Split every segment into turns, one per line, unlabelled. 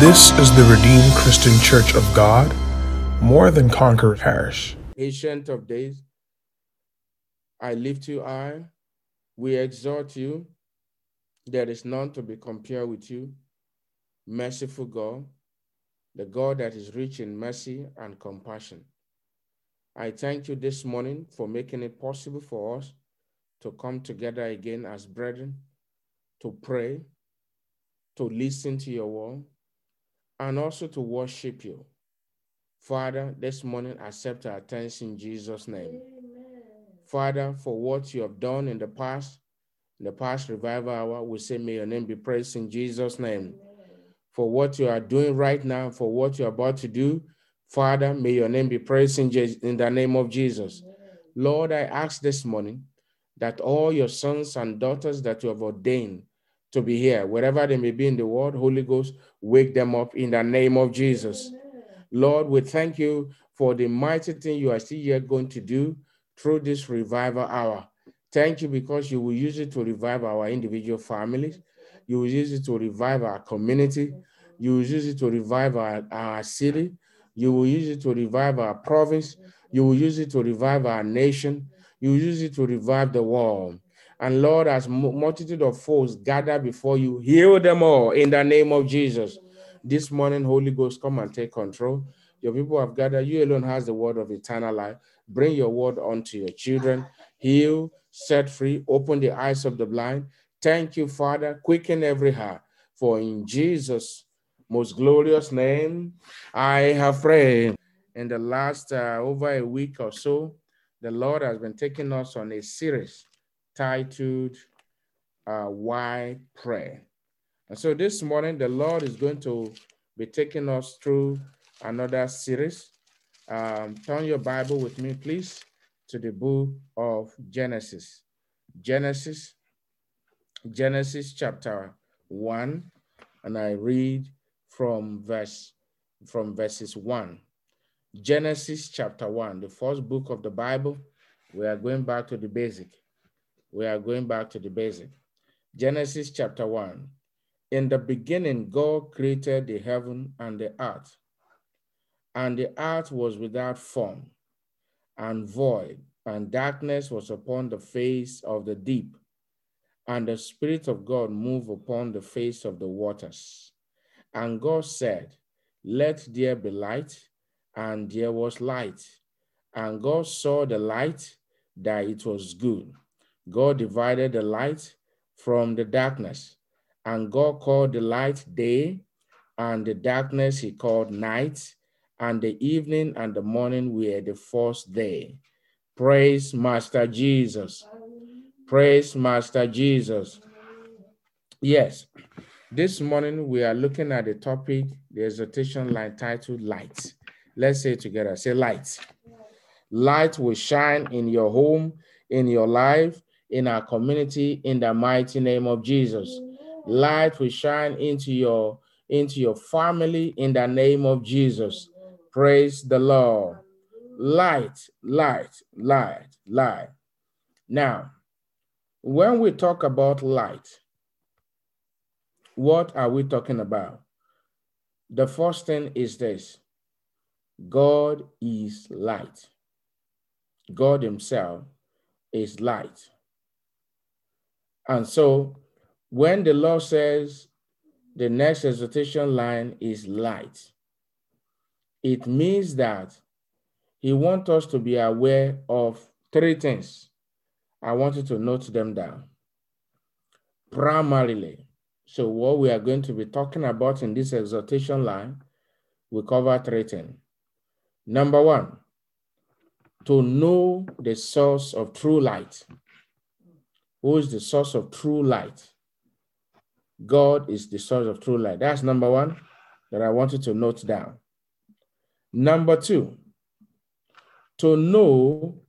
This is the Redeemed Christian Church of God, more than conquer parish.
Ancient of days, I lift you high. We exhort you. There is none to be compared with you. Merciful God, the God that is rich in mercy and compassion. I thank you this morning for making it possible for us to come together again as brethren, to pray, to listen to your word, and also to worship you. Father, this morning accept our thanks in Jesus' name. Amen. Father, for what you have done in the past, in the past revival hour, we say, may your name be praised in Jesus' name. Amen. For what you are doing right now, for what you're about to do, Father, may your name be praised in, in the name of Jesus. Amen. Lord, I ask this morning that all your sons and daughters that you have ordained to be here, wherever they may be in the world, Holy Ghost, wake them up in the name of Jesus. Lord, we thank you for the mighty thing you are still yet going to do through this revival hour. Thank you because you will use it to revive our individual families. You will use it to revive our community. You will use it to revive our, our city. You will use it to revive our province. You will use it to revive our nation. You will use it to revive the world. And Lord, as multitude of foes gather before you, heal them all in the name of Jesus. This morning, Holy Ghost, come and take control. Your people have gathered. You alone has the word of eternal life. Bring your word unto your children. Heal, set free, open the eyes of the blind. Thank you, Father. Quicken every heart. For in Jesus' most glorious name, I have prayed. In the last uh, over a week or so, the Lord has been taking us on a series titled uh, Why Pray? And so this morning, the Lord is going to be taking us through another series. Um, turn your Bible with me, please, to the book of Genesis. Genesis, Genesis chapter 1, and I read from verse from verses 1. Genesis chapter 1, the first book of the Bible. We are going back to the basic we are going back to the basic. Genesis chapter 1. In the beginning, God created the heaven and the earth. And the earth was without form and void, and darkness was upon the face of the deep. And the Spirit of God moved upon the face of the waters. And God said, Let there be light, and there was light. And God saw the light that it was good. God divided the light from the darkness, and God called the light day, and the darkness he called night, and the evening and the morning were the first day. Praise Master Jesus. Praise Master Jesus. Yes, this morning we are looking at the topic, the exhortation line titled Light. Let's say together say, Light. Light will shine in your home, in your life, in our community in the mighty name of Jesus. Light will shine into your into your family in the name of Jesus. Praise the Lord. Light, light, light, light. Now, when we talk about light, what are we talking about? The first thing is this God is light. God Himself is light. And so when the law says the next exhortation line is light, it means that he wants us to be aware of three things. I want you to note them down. Primarily, so what we are going to be talking about in this exhortation line, we cover three things. Number one, to know the source of true light who is the source of true light. God is the source of true light. That's number one that I want you to note down. Number two, to know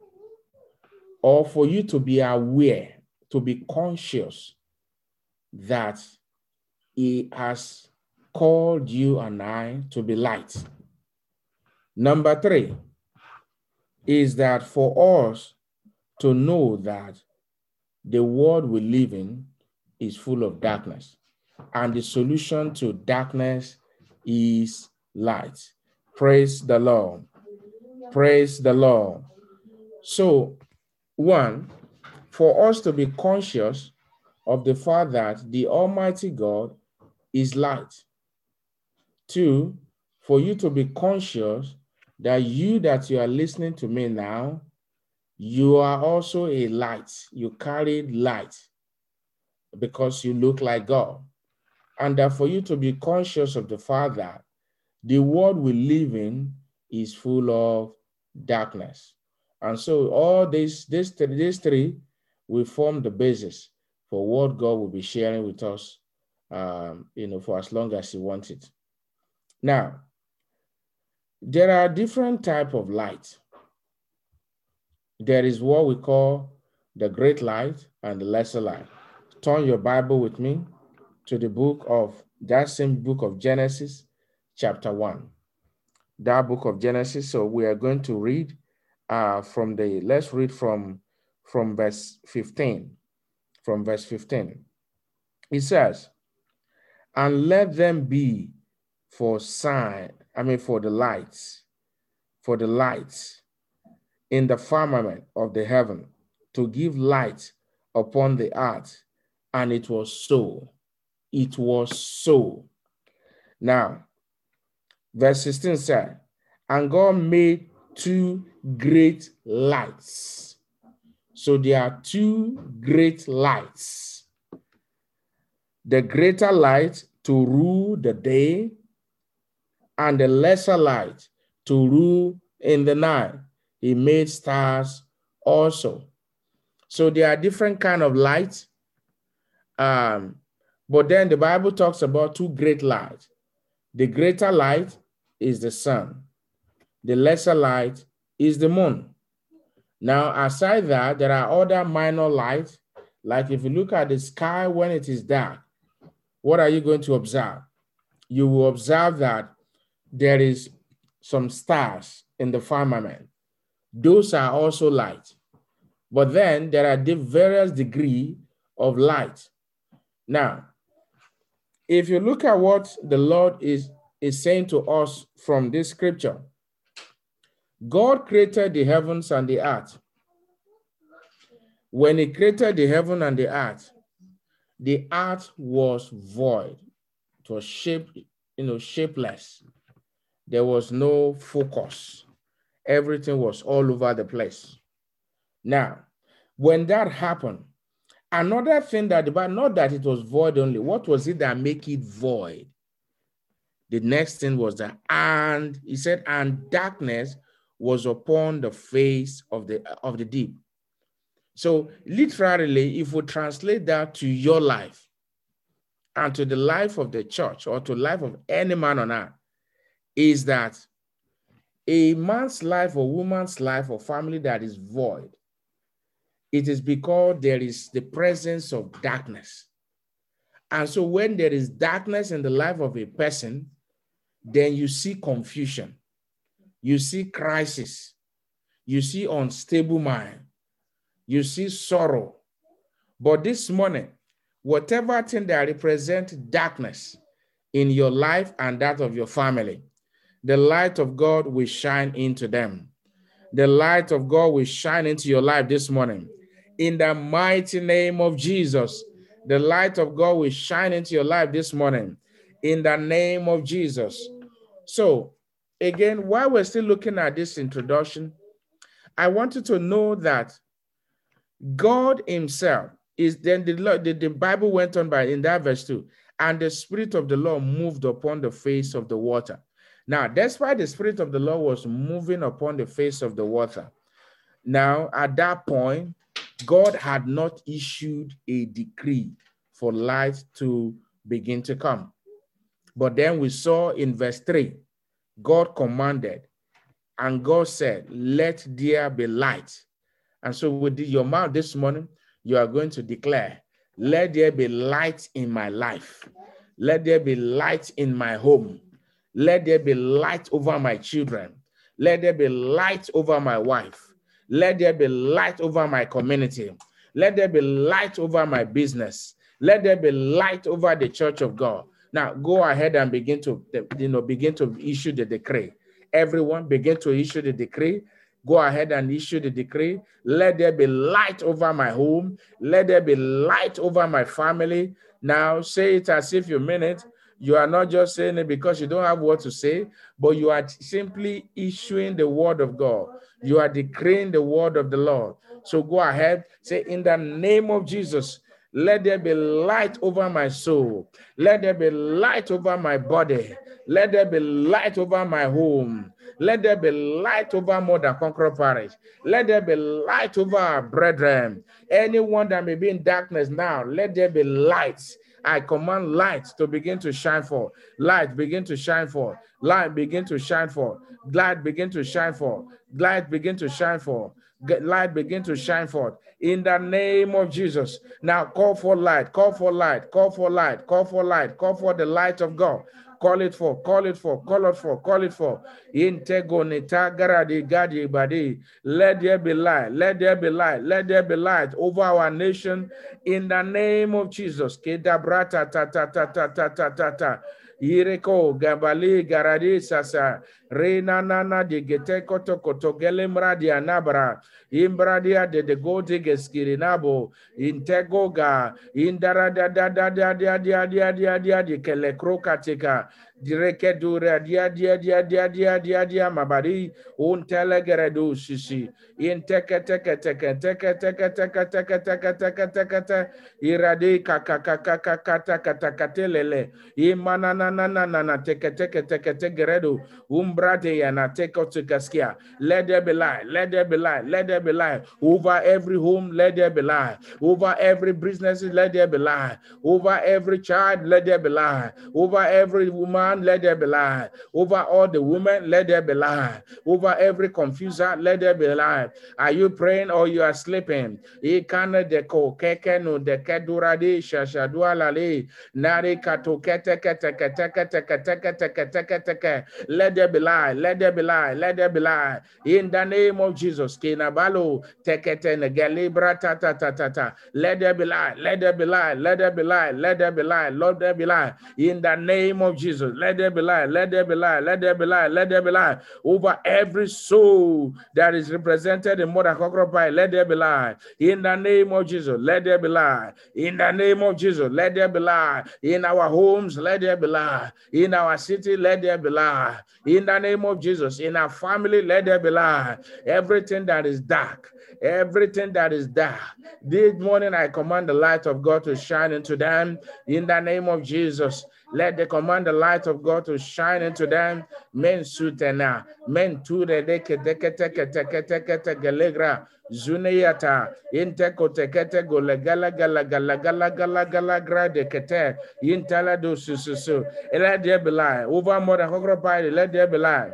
or for you to be aware, to be conscious that He has called you and I to be light. Number three is that for us to know that the world we live in is full of darkness. And the solution to darkness is light. Praise the Lord. Praise the Lord. So, one, for us to be conscious of the fact that the Almighty God is light. Two, for you to be conscious that you that you are listening to me now, you are also a light. You carry light because you look like God. And that for you to be conscious of the fact that the world we live in is full of darkness. And so all these, these, these three will form the basis for what God will be sharing with us, um, you know, for as long as He wants it. Now, there are different type of light. There is what we call the great light and the lesser light. Turn your Bible with me to the book of that same book of Genesis, chapter 1. That book of Genesis. So we are going to read uh, from the, let's read from, from verse 15. From verse 15. It says, and let them be for sign, I mean, for the lights, for the lights in the firmament of the heaven to give light upon the earth. And it was so. It was so. Now, verse 16 said, And God made two great lights. So there are two great lights. The greater light to rule the day, and the lesser light to rule in the night. He made stars also. So there are different kind of lights. Um, but then the Bible talks about two great lights. The greater light is the sun. The lesser light is the moon. Now, aside that, there are other minor lights. Like if you look at the sky when it is dark, what are you going to observe? You will observe that there is some stars in the firmament. Those are also light. But then there are the various degree of light. Now, if you look at what the Lord is, is saying to us from this scripture, God created the heavens and the earth. When he created the heaven and the earth, the earth was void. It was shaped, you know, shapeless. There was no focus. Everything was all over the place. Now, when that happened, another thing that Bible, not that it was void only, what was it that make it void? The next thing was that, and he said, and darkness was upon the face of the of the deep. So literally, if we translate that to your life and to the life of the church or to life of any man on earth, is that a man's life or woman's life or family that is void, it is because there is the presence of darkness. And so when there is darkness in the life of a person, then you see confusion, you see crisis, you see unstable mind, you see sorrow. But this morning, whatever thing that represent darkness in your life and that of your family, the light of God will shine into them. The light of God will shine into your life this morning. In the mighty name of Jesus, the light of God will shine into your life this morning. In the name of Jesus. So, again, while we're still looking at this introduction, I want you to know that God Himself is then the, the, the Bible went on by in that verse 2 and the Spirit of the Lord moved upon the face of the water. Now, that's why the Spirit of the Lord was moving upon the face of the water. Now, at that point, God had not issued a decree for light to begin to come. But then we saw in verse 3, God commanded, and God said, Let there be light. And so, with your mouth this morning, you are going to declare, Let there be light in my life. Let there be light in my home. Let there be light over my children. Let there be light over my wife. Let there be light over my community. Let there be light over my business. Let there be light over the church of God. Now go ahead and begin to, you know, begin to issue the decree. Everyone begin to issue the decree. Go ahead and issue the decree. Let there be light over my home. Let there be light over my family. Now say it as if you mean it. You are not just saying it because you don't have what to say, but you are simply issuing the word of God. You are decreeing the word of the Lord. So go ahead, say, In the name of Jesus, let there be light over my soul. Let there be light over my body. Let there be light over my home. Let there be light over more than conqueror parish. Let there be light over our brethren. Anyone that may be in darkness now, let there be light. I command light to begin to shine forth. Light begin to shine forth. Light begin to shine forth. Light begin to shine forth. Light begin to shine forth. Light begin to shine forth in the name of Jesus. Now call for light, call for light, call for light, call for light, call for the light of God. Call it for, call it for, call it for, call it for. Let there be light, let there be light, let there be light over our nation in the name of Jesus. Ireko gabali garadi sasa Reina nana de gete koto koto gele mradi anabra. Imbradia de de gote geskirinabo. Integoga. Indara da da da da da da da da da da kele krokatika direke dura dia dia dia dia dia dia dia mabari un telegeredu sisi Inteke teke teke teke teke teke teke teke teke teke teke Irade kaka kaka kaka teke teke telele imana na na na na na teke teke teke teke redu umbrate take na to tukaskia let there be light let there be light let there be light over every home let there be light over every business let there be light over every child let there be light over every woman let there be light. Over all the women, let there be light. Over every confuser, let there be light. Are you praying or you are sleeping? Ikana deko keke no deke durade shashadua lale kato kete kete kete kete kete kete kete kete Let there be light. Let there be light. Let there be light. In the name of Jesus, kinabalo tekete negalibra ta ta ta ta ta. Let there be light. Let there be light. Let there be light. Let there be light. Lord, there be light. In the name of Jesus. Let there be light. Let there be light. Let there be light. Let there be light over every soul that is represented in Mother Conqueror Let there be light. In the name of Jesus, let there be light. In the name of Jesus, let there be light. In our homes, let there be light. In our city, let there be light. In the name of Jesus, in our family, let there be light. Everything that is dark, everything that is dark. This morning, I command the light of God to shine into them. In the name of Jesus, let the command the light of God to shine into them. Men sutena, men ture deke teke teke teke teke teke legra. Zuneyata, inteko tekete gole gala gala gala gala gala gala gra de kete, intala do sususu. Let there be light. Over more than let there be light.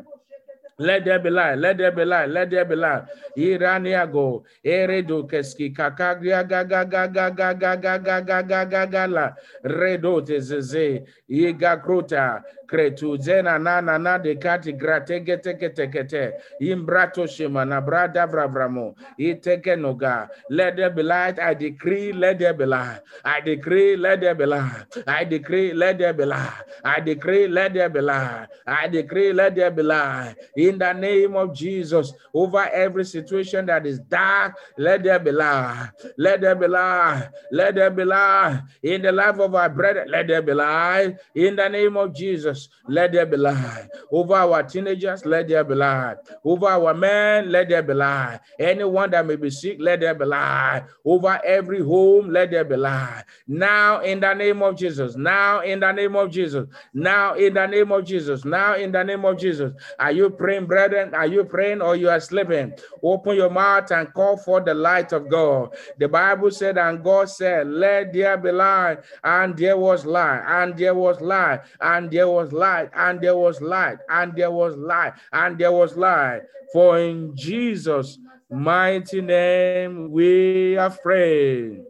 Let there be light. Let there be light. Let there be light. Iraniago. Eredo keski kakagria gaga gaga gaga gaga gaga gaga la. Redo tezeze. Iga Igakrota. Kretu zena na na na de kati grate gete kete kete. Imbrato shima na brada vravramo. Iteke noga. Let there be light. I decree. Let there be light. I decree. Let there be light. I decree. Let there be light. I decree. Let there be light. I decree. Let there be light in the name of Jesus over every situation that is dark. Let there be light. Let there be light. Let there be light in the life of our brother. Let there be light in the name of Jesus. Let there be light over our teenagers. Let there be light over our men. Let there be light. Anyone that may be sick, let there be light over every home. Let there be light now in the name of Jesus. Now in the name of Jesus. Now in the name of Jesus. Now in the name of Jesus. Are you praying? brethren? Are you praying or you are sleeping? Open your mouth and call for the light of God. The Bible said, and God said, Let there be light, and there was light, and there was light, and there was light, and there was light, and there was light, and there was light. For in Jesus' mighty name we are prayed.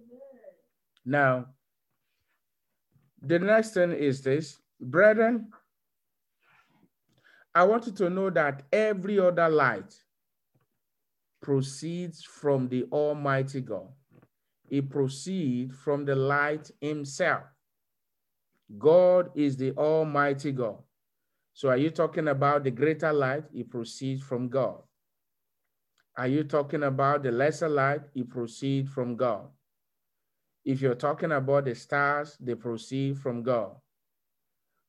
Now, the next thing is this, brethren, I want you to know that every other light proceeds from the Almighty God. It proceeds from the light himself. God is the Almighty God. So are you talking about the greater light? It proceeds from God. Are you talking about the lesser light? It proceeds from God. If you're talking about the stars, they proceed from God.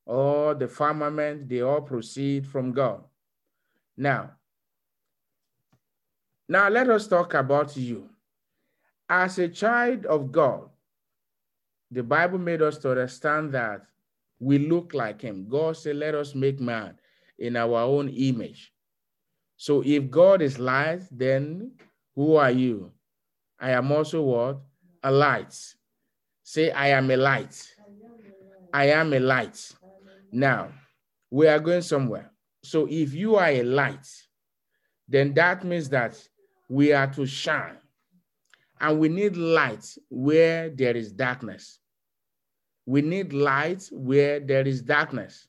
Or the firmament, they all proceed from God. Now, now let us talk about you. As a child of God, the Bible made us to understand that we look like him. God said, let us make man in our own image. So if God is light, then who are you? I am also what? A light. Say, I am a light. I am a light. Now, we are going somewhere. So if you are a light, then that means that we are to shine. And we need light where there is darkness. We need light where there is darkness.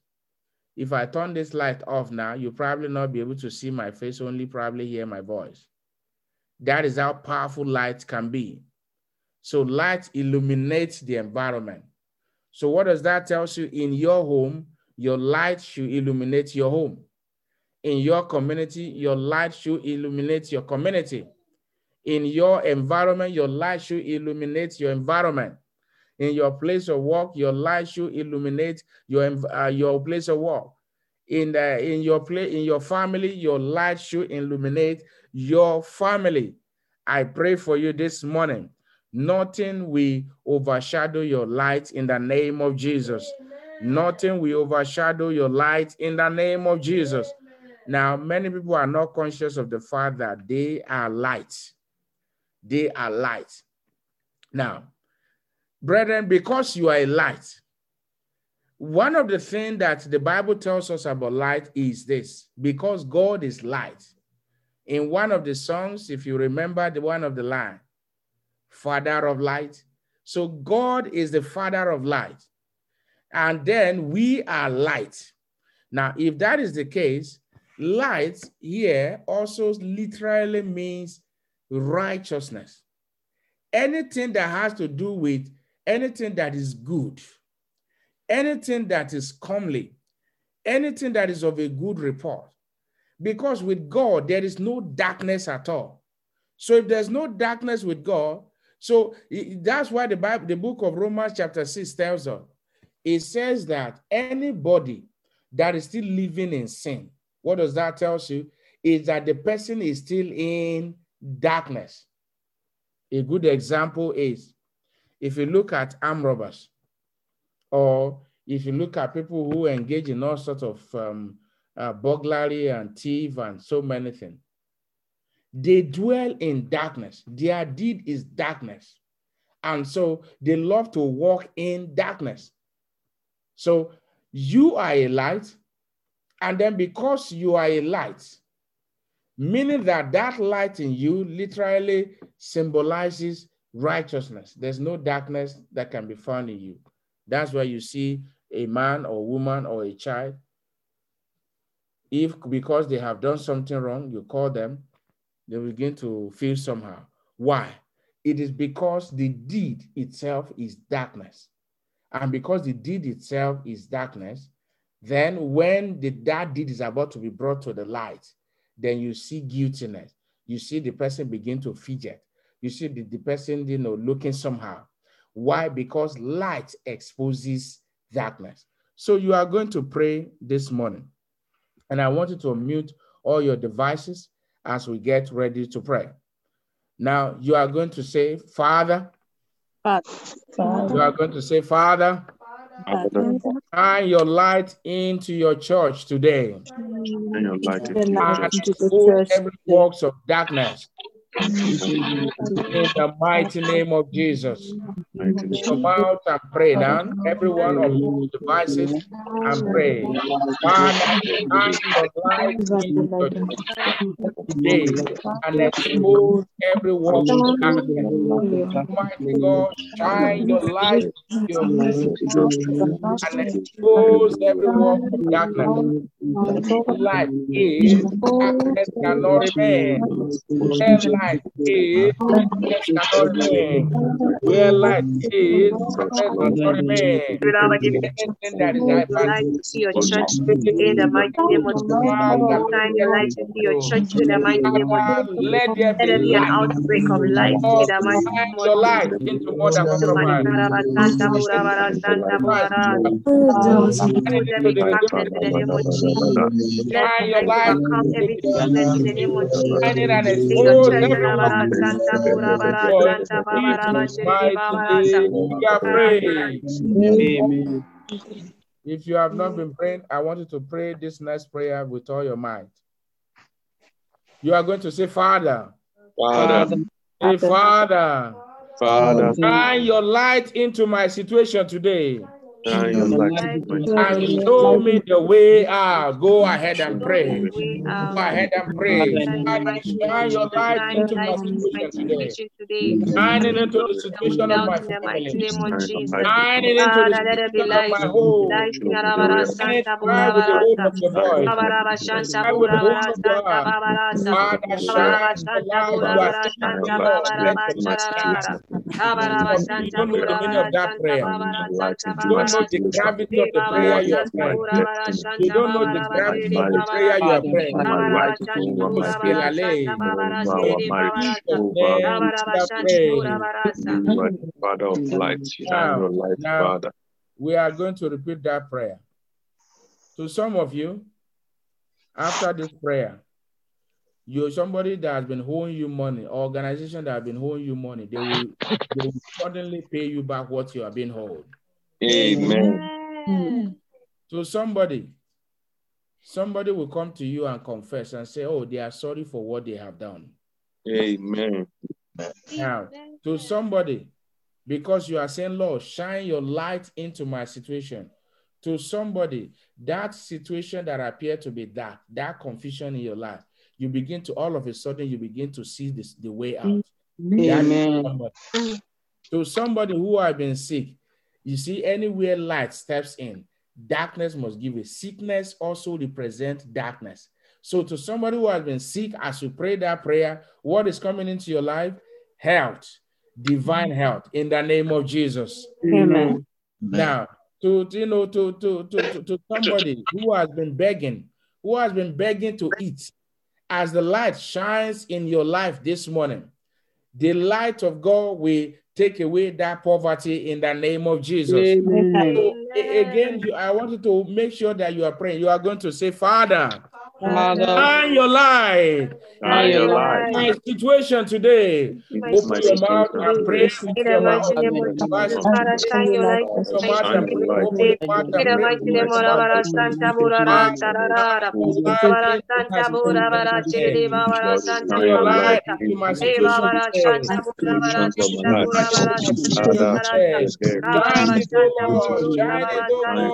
If I turn this light off now, you'll probably not be able to see my face, only probably hear my voice. That is how powerful light can be. So light illuminates the environment. So what does that tell you? In your home, your light should illuminate your home. In your community, your light should illuminate your community. In your environment, your light should illuminate your environment in your place of work, your light should illuminate your, uh, your place of work. In, the, in your place, in your family, your light should illuminate your family. I pray for you this morning. Nothing will overshadow your light in the name of Jesus. Amen. Nothing will overshadow your light in the name of Jesus. Amen. Now, many people are not conscious of the fact that they are light. They are light. Now, Brethren, because you are a light, one of the things that the Bible tells us about light is this because God is light. In one of the songs, if you remember the one of the line, Father of light. So God is the Father of light. And then we are light. Now, if that is the case, light here also literally means righteousness. Anything that has to do with anything that is good, anything that is comely, anything that is of a good report. Because with God, there is no darkness at all. So if there's no darkness with God, so that's why the Bible, the book of Romans, chapter 6 tells us it says that anybody that is still living in sin, what does that tell you? Is that the person is still in darkness. A good example is if you look at arm robbers, or if you look at people who engage in all sorts of um, uh, burglary and thief and so many things, they dwell in darkness. Their deed is darkness. And so they love to walk in darkness. So you are a light. And then because you are a light, meaning that that light in you literally symbolizes righteousness. There's no darkness that can be found in you. That's why you see a man or woman or a child. If because they have done something wrong, you call them, they begin to feel somehow. Why? It is because the deed itself is darkness. And because the deed itself is darkness, then when the, that deed is about to be brought to the light, then you see guiltiness. You see the person begin to fidget you see the, the person, you know, looking somehow. Why? Because light exposes darkness. So you are going to pray this morning. And I want you to mute all your devices as we get ready to pray. Now you are going to say, Father. Father. You are going to say, Father. Shine your light into your church today. Shine your light into the church. Every works of darkness in the mighty name of Jesus. Come out and pray now. Everyone on whose devices and pray. Father, your today and expose every work of darkness. Mighty God, shine your light your and expose every work of darkness. Light is darkness cannot remain light is, darkness cannot reign. Where light is, darkness cannot remain. Anything that is
light
advancing,
to your church in the mighty name of Jesus. Shine your light into your church in the mighty name of Jesus.
let there be
an outbreak of light in the mighty
shine
name
your
of
light into more than compromise.
Santa Burabara, Santa Burabara. Let there be darkness in the name of Jesus. Let
Shine your
light
light
overcome every darkness in the name of Jesus.
Shine it and
In your
expose
church,
everyone.
Rabara, Santa Burabara,
For
Santa Babara,
Jesus'
Shiri
mighty
Babara.
name, we are praying.
Amen.
If you have not been praying, I want you to pray this next prayer with all your might. You are going to say, Father,
Father,
say, Father,
Father,
shine your light into my situation today
shine your light into my
and show me the way out. Go ahead and pray. Go ahead and pray.
shine your light in the
Father, shine
name
your
of Jesus.
light
Shine your
into my
light into my
situation today.
situation today.
Shining into
Those
the
that
situation
will
of
doubt
my
in the mighty
family.
name of
Shine your
Jesus.
light
Shining into the
Father, let there be
situation of
light.
my home.
Light in
Show me the
Arabara
way.
Shine it
Santa
tonight with the whole
Burabarasa.
of your
Shine
voice.
your light
Babaraba
into my
Santa
Shine with the
situation.
whole
Burabara
of your
Santa
heart.
Babarasa.
Father,
Babaraba
shine the
Santa
light you are
Burabara
Shine
shining
your
Santa
in
light
us.
Today
Let
Babaraba
your
into my
light
Sharara.
situation.
shine.
Babaraba
Some people
Santa
don't know the meaning of that prayer.
Shine
Babara
your light
Santa
into my
Don't know the gravity of the prayer you are
into
Santa
my
praying. You don't know the gravity of the prayer you are praying.
over my
Babaraba
life,
Santa
over my
Burabara
business,
Santa
Ilale.
Babara
over our
Shiri
marriage,
Babara.
Jesus'
over
name we
Babaraba
are
Santa
praying.
Burabarasa.
you are the Father of light. Shine
Now, now
Father.
we are going to repeat that prayer. To some of you, after this prayer, you're somebody that has been owing you money, organization that have been owing you money, they will, they will suddenly pay you back what you have been owed.
Amen.
To somebody, somebody will come to you and confess and say, Oh, they are sorry for what they have done.
Amen.
Now, to somebody, because you are saying, Lord, shine your light into my situation. To somebody, that situation that appeared to be dark, that confusion in your life, you begin to all of a sudden you begin to see this the way out. That is
Amen.
somebody. To somebody who have been sick, you see anywhere light steps in, darkness must give it. Sickness also represent darkness. So to somebody who has been sick, as you pray that prayer, what is coming into your life? Health, divine health, in the name of Jesus.
Amen.
Now, to you know, to to to to, to somebody who has been begging, who has been begging to eat, as the light shines in your life this morning, the light of God will take away that poverty in the name of Jesus.
Amen.
So again, you, I want you to make sure that you are praying. You are going to say, Father, shine your light.
Shine your light
My situation today.
into
Open your mouth
situation
and pray
today.
with
In the
your mouth.
mighty name of
Open your
Jesus,
mouth
Father, shine your light
Open
into
your
my
mouth and
Shine your
pray.
situation
light
Open
today.
your mouth
In
and
the
pray.
mighty
into my
name of
Open your mouth
Rabara
and
situation.
pray.
Santa Burara
Father,
Sarara.
Oh,
Babara
light into my
Santa
situation
Burabara
today.
Shiri Babara
Lord,
Santa
shine
Shine your
your
Babara.
light
light into my
into
Hey
situation
Babara
today.
Santa Burabara
situations of
Santa
my life.
Burabara Shiri
Father,
Babara.
Today. Shine
Babara
it, oh
Santa
Lord. Shine it,
Burabara
oh
shine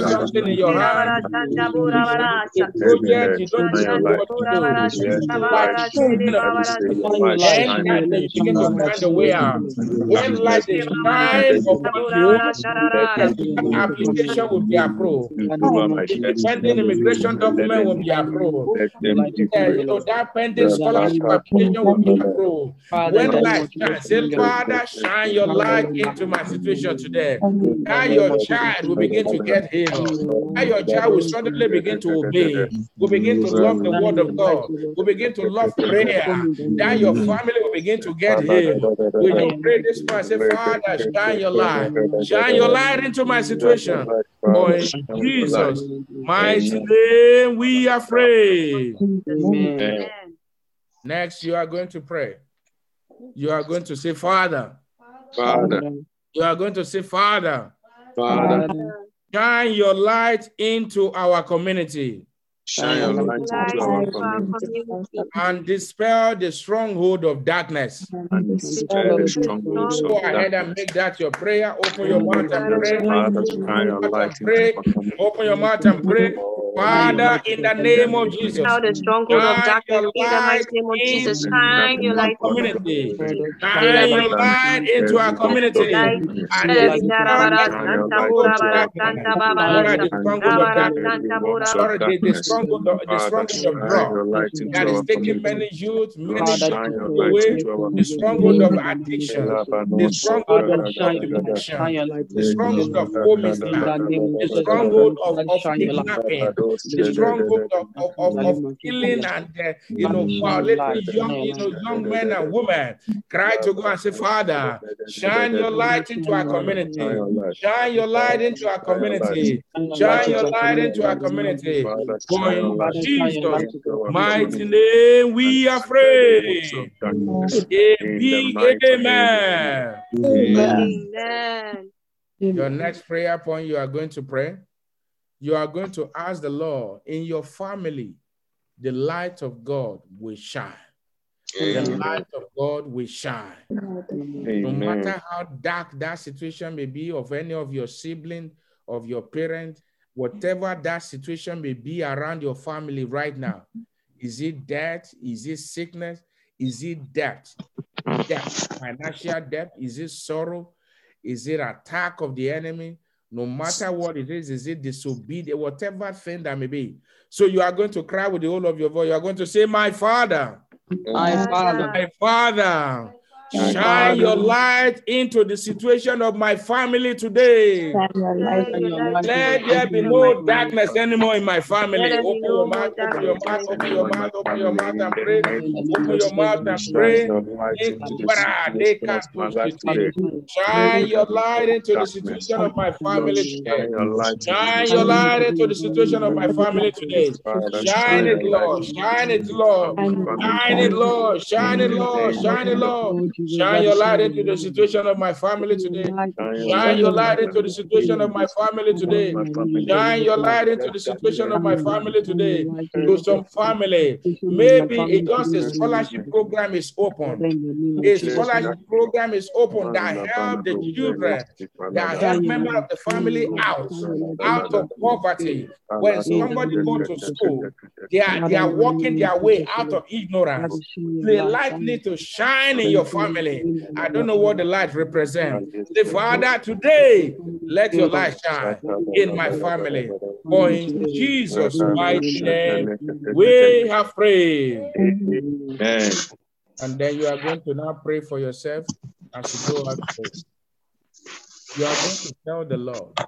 Santa
your
God.
light.
Shine it,
Shiri Babara.
God.
Father,
Maybe
shine your
you
light
do
into my
something in your
situation.
hand.
Babara Santa
Maybe
Burabara.
a project you don't
Shine
even
your
know what to do.
Yes,
Shiri
your
By
light
Babara
the
shine.
Of
Bible
Babara.
says
light,
your light
then
shine in
that
the
begin to find a way out. When light is
them
shine
let them
upon you,
Burabara
let
Sharara.
them
that
see
application will be approved.
over
The pending immigration
Let
document will be approved.
let
Uh, you know, that pending
the
scholarship application will be approved. When
the
light shines, say, Father, shine your light into my situation today. Now your child will begin to get healed. Now your child will suddenly begin to obey, will begin to love the word of God, will begin to love prayer. Now your family will begin to get healed. Will you pray this prayer? Say, Father, shine your light. Shine your light into my situation. For in Jesus' mighty name we are free.
Amen.
Amen.
Next, you are going to pray. You are going to say, Father.
Father,
You are going to say, Father,
Father,
shine your light into our community
shine your light into our community
and dispel the stronghold of darkness.
and dispel the strongholds
Go ahead and make that your prayer. Open your mouth and pray.
Shine your light into our community.
Open your mouth and pray. Father, in the name of Jesus,
Out the stronghold of
shine
darkness in the mighty name of Jesus. Shine your light.
community. Shine your light into our community. And the
be Narabara Santa Bura Bara Santa Babara
What are the stronghold of
Rabara
darkness?
Santa Bura
Sorry, the, the stronghold of the drug that is taking many youth, many
Father,
young
shine your
people away. The stronghold of addiction, the stronghold of
shine your light,
addiction,
shine your light
the stronghold of
the
homelessness, the stronghold of,
Father,
of
shine your light.
kidnapping, the stronghold of, of, of, of killing and uh, you know violating young you know young men and women. Cry to God and say, Father, shine your light into our community. Shine your light into our community. Shine your light into our community. For in Jesus' mighty name we are free. A amen.
Amen.
Your next prayer point you are going to pray, you are going to ask the Lord in your family, the light of God will shine. The light of God will shine. No matter how dark that situation may be of any of your sibling, of your parent, whatever that situation may be around your family right now. Is it death? Is it sickness? Is it debt? Debt, financial debt? Is it sorrow? Is it attack of the enemy? No matter what it is, is it disobedience? Whatever thing that may be. So you are going to cry with the whole of your voice. You are going to say, My Father,
My Father,
my Father,
My
shine your light into the situation of my family today.
shine your light
Let there be no darkness anymore in my family.
Let there be
Open your mouth, open your mouth, open your mouth, open your mouth and pray. Open your mouth and pray. Shine your light into the situation of my family today. Shine your light into the situation of my family today. Shine it, Lord. Shine it, Lord. Shine it, Lord. Shine it, Lord. Shine it, Lord. Shine your light into the situation of my family today. Shine your light into the situation of my family today. Shine your light into the situation of my family today. To some family, maybe it just a scholarship program is open. A scholarship program is open that help the children, that help members of the family out, out of poverty. When somebody go to school, they are, they are walking their way out of ignorance. The light need to shine in your family. I don't know what the light represents. The Father, today, let your light shine in my family. For in Jesus' mighty name, we have prayed.
Amen.
And then you are going to now pray for yourself as you go out. You are going to tell the Lord,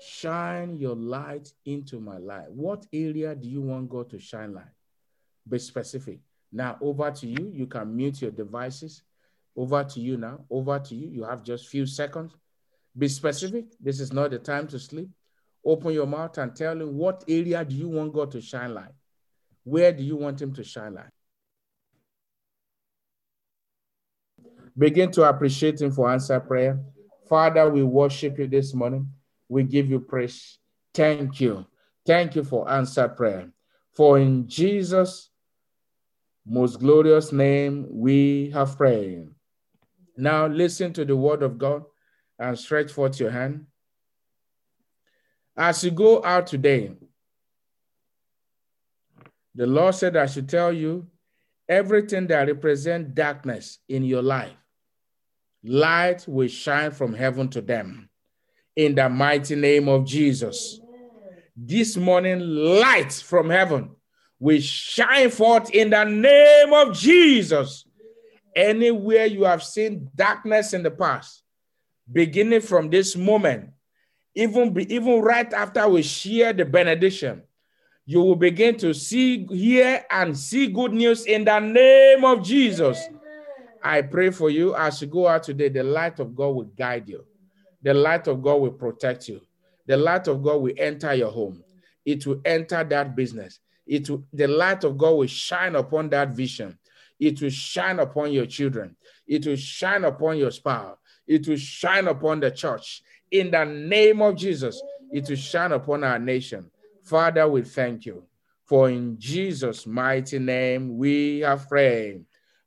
shine your light into my life. What area do you want God to shine light? Be specific. Now, over to you. You can mute your devices. Over to you now. Over to you. You have just few seconds. Be specific. This is not the time to sleep. Open your mouth and tell him what area do you want God to shine light? Where do you want him to shine light? Begin to appreciate him for answer prayer. Father, we worship you this morning. We give you praise. Thank you. Thank you for answer prayer. For in Jesus' most glorious name we have prayed. Now listen to the word of God and stretch forth your hand. As you go out today, the Lord said, I should tell you everything that represents darkness in your life, light will shine from heaven to them. In the mighty name of Jesus. This morning, light from heaven will shine forth in the name of Jesus. Anywhere you have seen darkness in the past, beginning from this moment, even, be, even right after we share the benediction, you will begin to see, hear, and see good news in the name of Jesus. I pray for you as you go out today, the light of God will guide you. The light of God will protect you. The light of God will enter your home. It will enter that business. It the light of God will shine upon that vision. It will shine upon your children. It will shine upon your spouse. It will shine upon the church. In the name of Jesus, it will shine upon our nation. Father, we thank you. For in Jesus' mighty name we have prayed.